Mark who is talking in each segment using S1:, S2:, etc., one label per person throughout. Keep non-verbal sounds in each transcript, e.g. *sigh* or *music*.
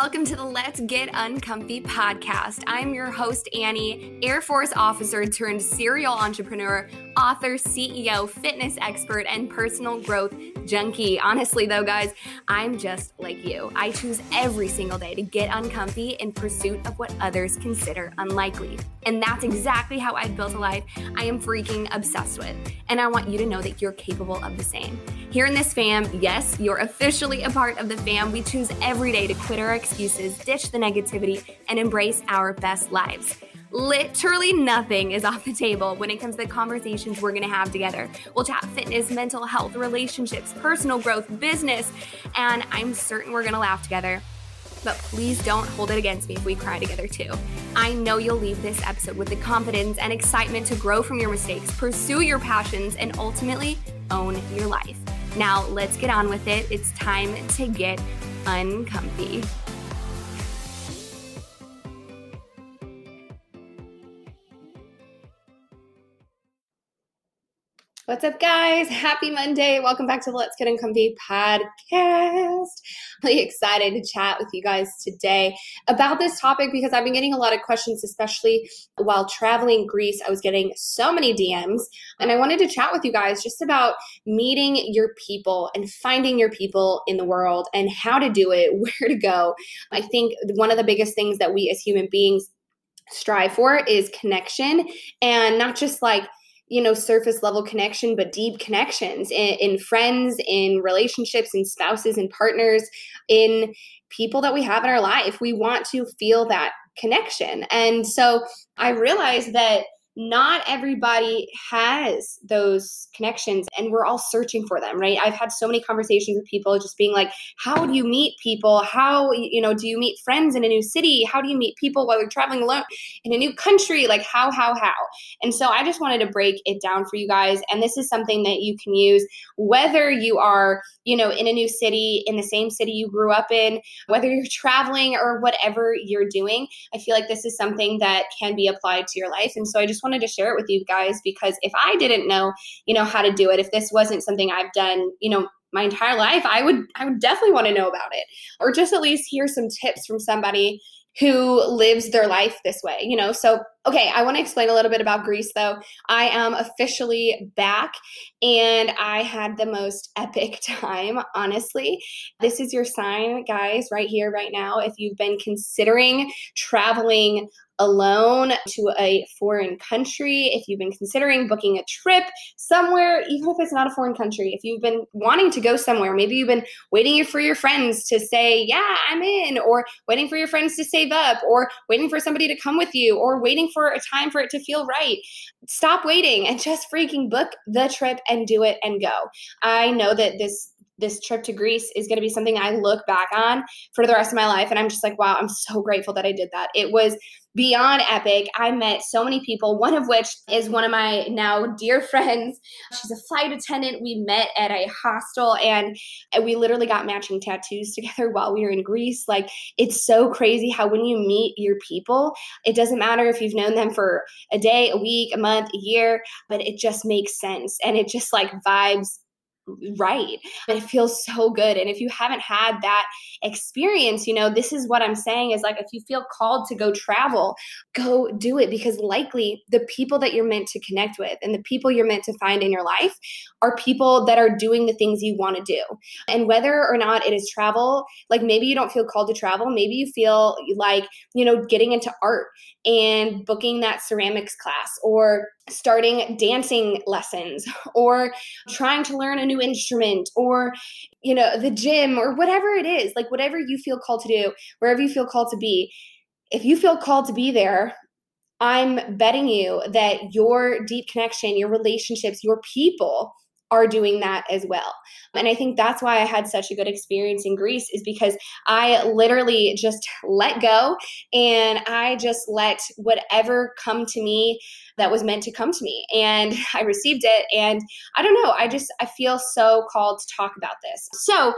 S1: welcome to the Let's Get Uncomfy podcast. I'm your host, Annie, Air Force officer turned serial entrepreneur, author, CEO, fitness expert, and personal growth junkie. Honestly, though, guys, I'm just like you. I choose every single day to get uncomfy in pursuit of what others consider unlikely. And that's exactly how I've built a life I am freaking obsessed with. And I want you to know that you're capable of the same. Here in this fam, yes, you're officially a part of the fam. We choose every day to quit our excuses, ditch the negativity, and embrace our best lives. Literally nothing is off the table when it comes to the conversations we're gonna have together. We'll chat fitness, mental health, relationships, personal growth, business, and I'm certain we're gonna laugh together. But please don't hold it against me if we cry together too. I know you'll leave this episode with the confidence and excitement to grow from your mistakes, pursue your passions, and ultimately own your life. Now, let's get on with it. It's time to get uncomfy. What's up, guys? Happy Monday. Welcome back to the Let's Get Uncomfy podcast. Really excited to chat with you guys today about this topic because I've been getting a lot of questions, especially while traveling Greece. I was getting so many DMs, and I wanted to chat with you guys just about meeting your people and finding your people in the world and how to do it, *laughs* where to go. I think one of the biggest things that we as human beings strive for is connection and not just like you know surface level connection but deep connections in, in friends in relationships in spouses and partners in people that we have in our life. We want to feel that connection. And so i realized that not everybody has those connections and we're all searching for them right? I've had so many conversations with people just being like how do you meet people? How you know do you meet friends in a new city? How do you meet people while you're traveling alone in a new country? Like how how how? And so i just wanted to break it down for you guys and this is something that you can use whether you are you know in a new city in the same city you grew up in whether you're *laughs* traveling or whatever you're doing i feel like this is something that can be applied to your life and so i just wanted to share it with you guys because if I didn't know, you know, how to do it, if this wasn't something I've done, you know, my entire life, I would I would definitely want to know about it or just at least hear some tips from somebody who lives their life this way, you know. So, okay, I want to explain a little bit about Greece though. I am officially back and I had the most *laughs* epic time, honestly. This is your sign, guys, right here right now if you've been considering traveling alone to a foreign country, if you've been considering booking a trip somewhere, even if it's not a foreign country, if you've been wanting to go somewhere, maybe you've been waiting for your friends to say, Yeah, I'm in, or waiting for your friends to save up, or waiting for somebody to come with you, or waiting for a time for it to feel right. Stop waiting and just freaking book the trip and do it and go. I know that this this trip to Greece is going to be something I look back on for the rest of my life. And I'm just like, wow, I'm so grateful that I did that. It was beyond epic. I met so many people, one of which is one of my now dear *laughs* friends. She's a flight attendant. We met at a hostel and we literally got matching tattoos together *laughs* while we were in Greece. Like, it's so crazy how when you meet your people, it doesn't matter if you've known them for a day, a week, a month, a year, but it just makes sense and it just like vibes right and it feels so good and if you haven't had that experience you know this is what i'm saying is like if you feel called to go travel go do it because likely the people that you're meant to connect with and the people you're meant to find in your life are people that are doing the things you want to do. And whether or not it is travel like maybe you don't feel called to travel maybe you feel like you know getting into art and booking that ceramics class or starting dancing lessons or trying to learn a new instrument or you know the gym or whatever it is like whatever you feel called to do wherever you feel called to be if you feel called to be there i'm betting you that your deep connection your relationships your people are doing that as well. And I think that's why I had such a good experience in Greece is because I literally just let go and I just let whatever come to me that was meant to come to me and *laughs* I received it and I don't know I just I feel so called to talk about this. So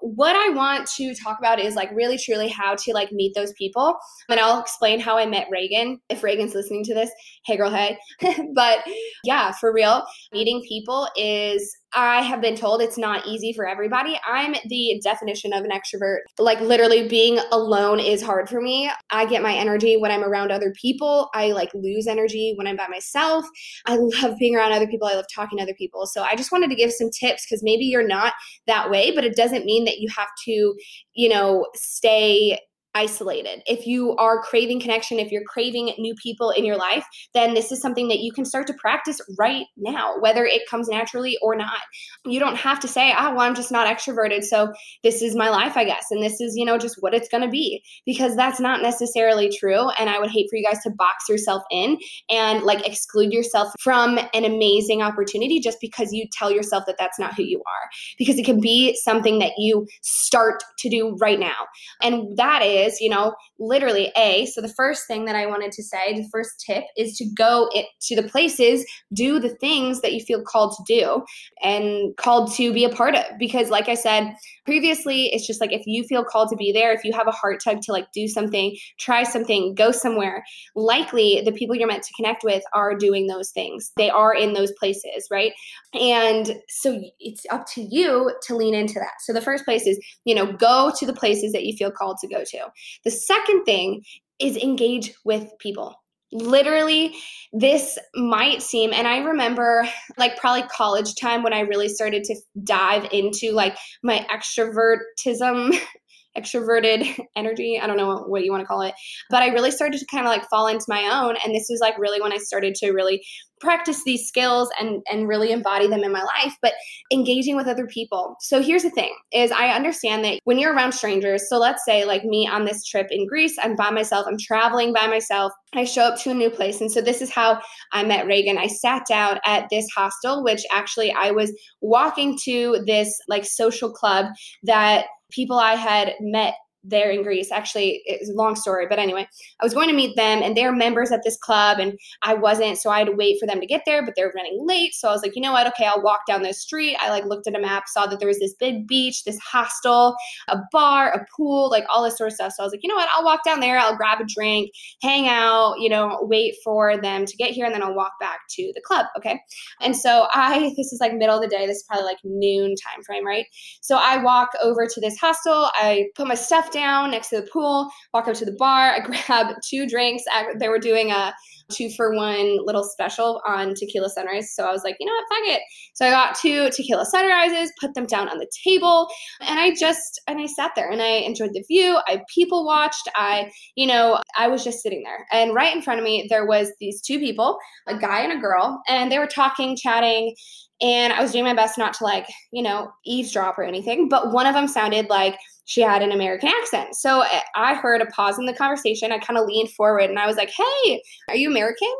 S1: what I want to talk about is like really truly how to like meet those people and I'll explain how I met Reagan if Reagan's listening to this. Hey girl, hey. *laughs* but yeah, for real, meeting people is I have been told it's not easy for everybody. I'm the definition of an extrovert. Like literally being alone is hard for me. I get my energy when I'm around other people. I like lose energy when I'm by myself. I love being around other people. I love talking to other people. So I just wanted to give some tips because maybe you're not that way, but it doesn't mean that you have to, you know, stay isolated. If you are craving connection, if you're craving new people in your life, then this is something that you can start to practice right now, whether it comes naturally or not. You don't have to say, oh, well, I'm just not extroverted. So this is my life, I guess. And this is, you know, just what it's going to be because that's not necessarily true. And I would hate for you guys to box yourself in and like exclude yourself from an amazing opportunity just because you tell yourself that that's not who you are. Because it can be something that you start to do right now. And that is is, you know, literally A. So the first thing that I wanted to say, the first tip is to go it, to the places, do the things that you feel called to do and called to be a part of. Because, like I said previously, it's just like if you feel called to be there, if you have a heart tug to like do something, try something, go somewhere, likely the people you're meant to connect with are doing those things. They are in those places, right? And so it's up to you to lean into that. So the first place is, you know, go to the places that you feel called to go to. The second thing is engage with people. Literally, this might seem, and I remember like probably college time when I really started to dive into like my extrovertism *laughs* extroverted *laughs* energy. I don't know what you want to call it. But I really started to kind of like fall into my own. And this was like really when I started to really practice these skills and and really embody them in my life but engaging with other people so here's the thing is i understand that when you're around strangers so let's say like me on this trip in greece i'm by myself i'm traveling by myself i show up to a new place and so this is how i met reagan i sat down at this hostel which actually i was walking to this like social club that people I had met there in Greece. Actually, it's a long story, but anyway, I was going to meet them and they're members at this club and I wasn't, so I had to wait for them to get there, but they're running late. So I was like, you know what? Okay, I'll walk down this street. I like looked at a map, saw that there was this big beach, this hostel, a bar, a pool, like all this sort of stuff. So I was like, you know what? I'll walk down there, I'll grab a drink, hang out, you know, wait for them to get here and then I'll walk back to the club. Okay. And so I, *laughs* this is like middle of the day, this is probably like noon time frame, right? So I walk over to this hostel, I put my stuff down next to the pool, walk up to the bar, I *laughs* grab two drinks. They were doing a two for one little special on tequila sunrise. So I was like, you know what, fuck it. So I got two tequila sunrises, put them down on the table, and I just and I sat there and I enjoyed the view. I people watched. I, you know, I was just sitting there. And right in front of me there was these two people, a guy and a girl, and they were talking, chatting, and I was doing my best not to like, you know, eavesdrop or anything, but one of them sounded like she had an American accent. So eh, I heard a pause in the conversation. I kind of leaned forward and I was like, Hey, are you American?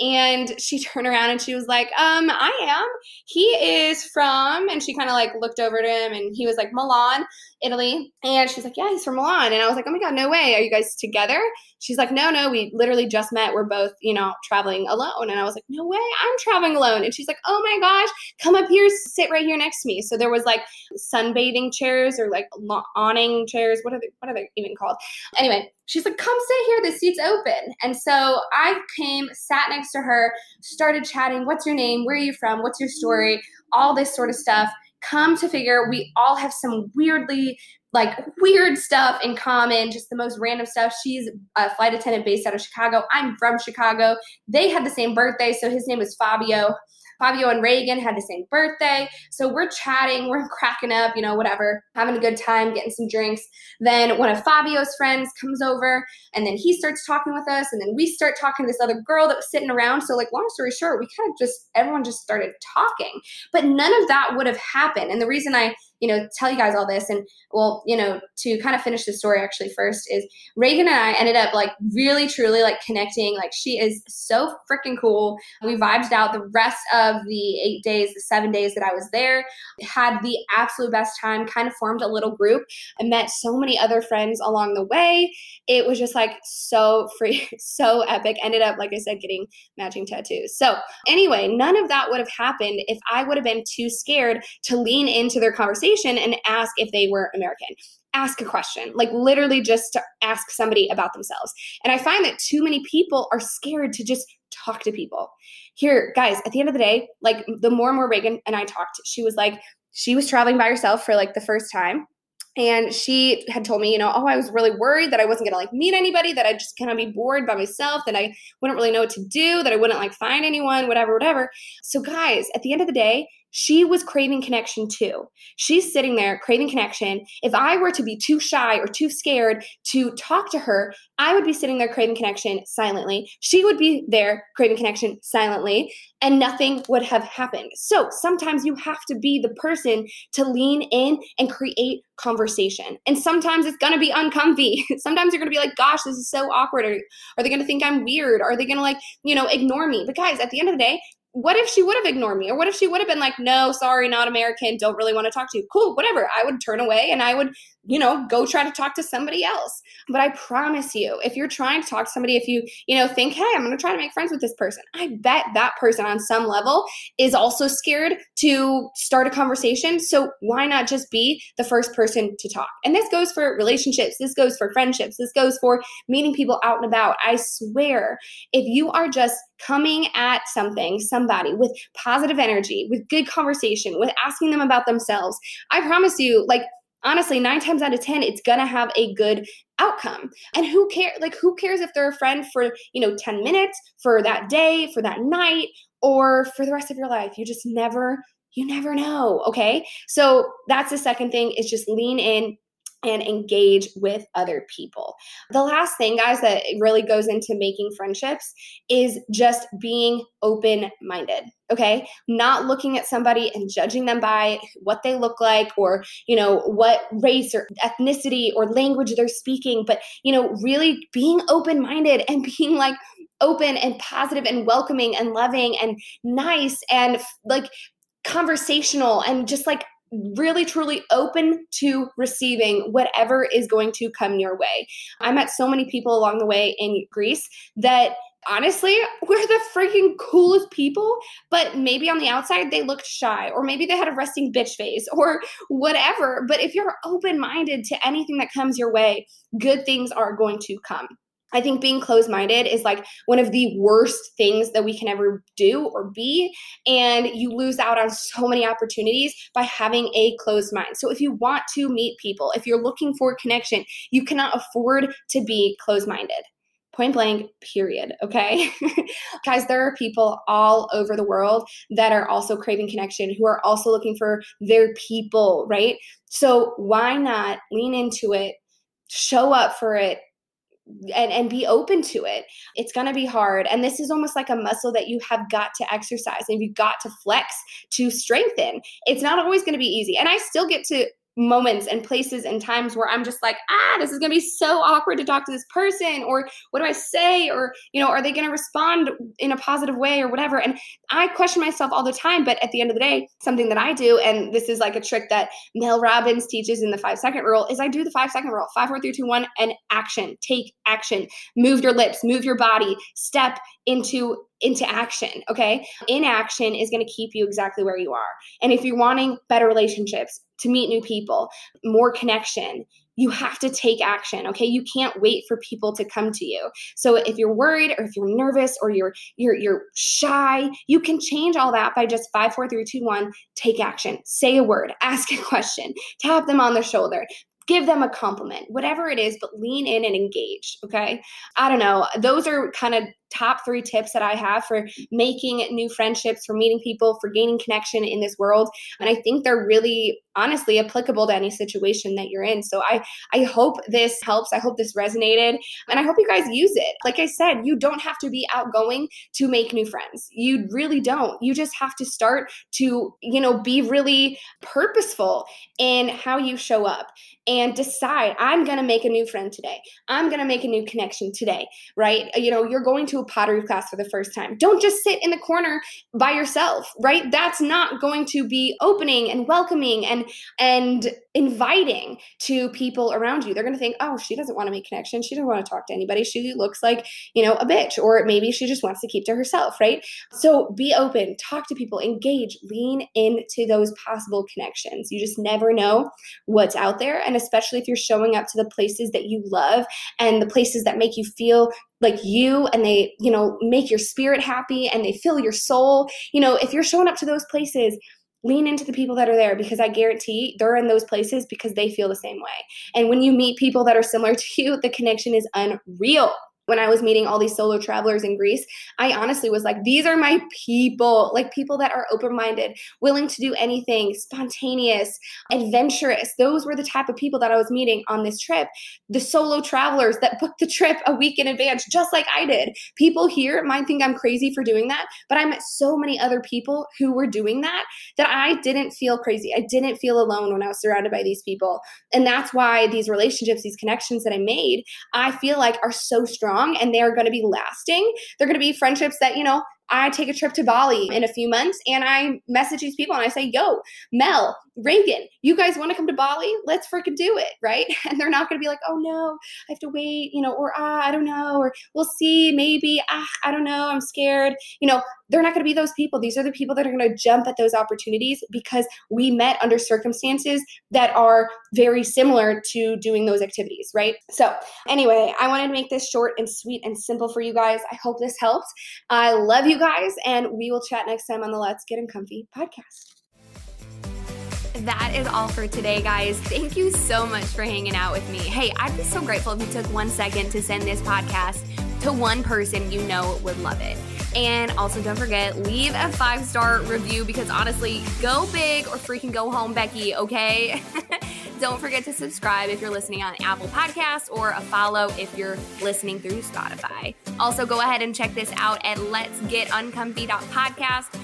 S1: And she *laughs* turned around and she was like, um, I am. He is from, and she kind of like looked over to him and he was like, Milan, Italy. And she's like, yeah, he's from Milan. And I was like, oh my God, no way. Are you guys together? She's like, no, no, we literally just met. We're both, you know, traveling alone. And I was like, no way, I'm traveling alone. And she's like, oh my gosh, come up here, sit right here next to me. So there was like sunbathing chairs or like awning chairs. What are they, what are they even called? Anyway, she's like, come sit here, the seat's open. And so I came, sat next to her, started chatting. What's your name? Where are you from? What's your story? All this sort of stuff. Come to figure, we all have some weirdly like weird stuff in common, just the most random stuff. She's a flight attendant based out of Chicago. I'm from Chicago. They had the same birthday, so his name was Fabio. Fabio and Reagan had the same birthday. So we're chatting, *laughs* we're cracking up, you know, whatever, having a good time, getting some drinks. Then one of Fabio's friends comes over and then he starts talking with us. And then we start talking to this other girl that was sitting around. So, like, long story short, we kind of just, everyone just started talking. But none of that would have happened. And the reason I you know, tell you guys all this. And well, you know, to kind of finish the story actually first is Reagan and I ended up like really truly like connecting. Like she is so freaking cool. We vibed out the rest of the eight days, the seven days that I was there, had the absolute best time, kind of formed a little group and met so many other friends along the way. It was just like so free, *laughs* so epic. Ended up, like I said, getting matching tattoos. So anyway, none of that would have happened if I would have been too scared to lean into their conversation conversation and ask if they were American. Ask a question, like literally just to ask somebody about themselves. And I find that too many people are scared to just talk to people. Here, guys, at the end of the day, like the more and more Reagan and I talked, she was like, she was traveling by herself for like the first time and she had told me you know oh i was really worried that i wasn't to like meet anybody that i'd just kind of be bored by myself that i wouldn't really know what to do that i wouldn't like find anyone whatever whatever so guys at the end of the day she was craving connection too. She's sitting there craving connection. If I were to be too shy or too scared to talk to her, I would be sitting there craving connection silently. She would be there craving connection silently, and nothing would have happened. So sometimes you have to be the person to lean in and create conversation. And sometimes it's gonna be uncomfy. *laughs* sometimes you're gonna be like, gosh, this is so awkward. Or are they gonna think I'm weird? Are they gonna like, you know, ignore me? But guys, at the end of the day, what if she would have ignored me? Or what if she would have been like, no, sorry, not American, don't really want to talk to you? Cool, whatever. I would turn away and I would, you know, go try to talk to somebody else. But I promise you, if you're trying to talk to somebody, if you, you know, think, hey, I'm going to try to make friends with this person, I bet that person on some level is also scared to start a conversation. So why not just be the first person to talk? And this goes for relationships, this goes for friendships, this goes for meeting people out and about. I swear, if you are just coming at something, somebody with positive energy, with good conversation, with asking them about themselves, I promise you, like, honestly, nine times out of 10, it's gonna have a good outcome. And who cares? Like, who cares if they're a friend for, you know, 10 minutes, for that day, for that night, or for the rest of your life? You just never you never know okay so that's the second thing is just lean in and engage with other people. The last thing, guys, that really goes into making friendships is just being open minded. Okay. Not looking at somebody and judging them by what they look like or, you know, what race or ethnicity or language they're speaking, but, you know, really being open minded and *laughs* being like, open and positive and welcoming and loving and nice and like conversational and just like really truly open to receiving whatever is going to come your way. I met so many people along the way in Greece that honestly, *laughs* we're the freaking coolest people, but maybe on the outside they looked shy, or maybe they had a resting bitch face, or whatever. But if you're open minded to anything that comes your way, good things are going to come. I think being closed minded is like one of the worst things that we can ever do or be. And you lose out on so many opportunities by having a closed mind. So if you want to meet people, if you're looking for connection, you cannot afford to be closed minded. Point blank, period. Okay. *laughs* Guys, there are people all over the world that are also craving connection, who are also looking for their people, right? So why not lean into it, show up for it, and and be open to it. It's going to be hard and this is almost like a muscle that you have got to exercise and you've got to flex to strengthen. It's not always going to be easy and i still get to moments and places and times where I'm just like, ah, this is going to be so awkward to talk to this person or what do I say or you know, are they going to respond in a positive way or whatever? And I question myself all the time, but at the end of the day, something that I do and this is like a trick that Mel Robbins teaches in the 5 second rule is I do the 5 second rule. 5 4 3 2 1 and action. Take action. Move your lips, move your body, step into into action okay inaction is going to keep you exactly where you are and if you're wanting better relationships to meet new people more connection you have to take action okay you can't wait for people to come to you so if you're worried or if you're nervous or you're you're you're shy you can change all that by just five four three two one take action say a word *laughs* ask a question tap them on the shoulder give them a compliment, whatever it is, but lean in and engage. Okay. I don't know. Those are kind of top three tips that I have for making new friendships, for meeting people, for gaining connection in this world. And I think they're really honestly applicable to any situation that you're in. So I I hope this helps. I hope this resonated and I hope you guys use it. Like I said, you don't have to be outgoing to make new friends. You really don't. You just have to start to, you know, be really purposeful in how you show up and decide I'm going to make a new friend today. I'm going to make a new connection today, right? You know, you're going to a pottery class for the first time. Don't just sit in the corner by yourself, right? That's not going to be opening and welcoming and and inviting to people around you. They're going to think, "Oh, she doesn't want to make connections. She doesn't want to talk to anybody. She looks like, you know, a bitch or maybe she just wants to keep to herself, right?" So, be open, talk to people, engage, lean into those possible connections. You just never know what's out there and especially if you're showing up to the places that you love and the places that make you feel like you and they, you know, make your spirit happy and they fill your soul. You know, if you're showing up to those places, lean into the people that are there because I guarantee they're in those places because they feel the same way. And when you meet people that are similar to you, the connection is unreal when I was meeting all these solo travelers in Greece, I honestly was like, these are my people, like people that are open minded, willing to do anything, spontaneous, adventurous. Those were the type of people that I was meeting on this trip. The solo travelers that booked the trip a week in advance, just like I did. People here might think I'm crazy for doing that, but I met so many other people who were doing that that I didn't feel crazy. I didn't feel alone when I was surrounded by these people. And that's why these relationships, these connections that I made, I feel like are so strong strong and they're going to be lasting. They're going to be friendships that, you know, I take a trip to Bali in a few months and I message these people and I say, yo, Mel, Reagan, you guys want to come to Bali? Let's freaking do it, right? *laughs* And they're not going to be like, oh no, I have to wait, you know, or ah, I don't know, or we'll see, maybe, ah, I don't know, I'm scared. You know, they're not going to be those people. These are the people that are going to jump at those opportunities because we met under circumstances that are very similar to doing those activities, right? So, anyway, I wanted to make this short and sweet and simple for you guys. I hope this helped. I love you guys, and we will chat next time on the Let's Get Uncomfy podcast
S2: that is all for today, guys. Thank you so much for hanging out with me. Hey, I'd be so grateful if you took one second to send this podcast to one person you know would love it. And also, don't forget, leave a five star review because honestly, go big or freaking go home, Becky, okay? *laughs* don't forget to subscribe if you're listening on Apple Podcasts or a follow if you're listening through Spotify. Also, go ahead and check this out at Let's Get Uncomfy.podcast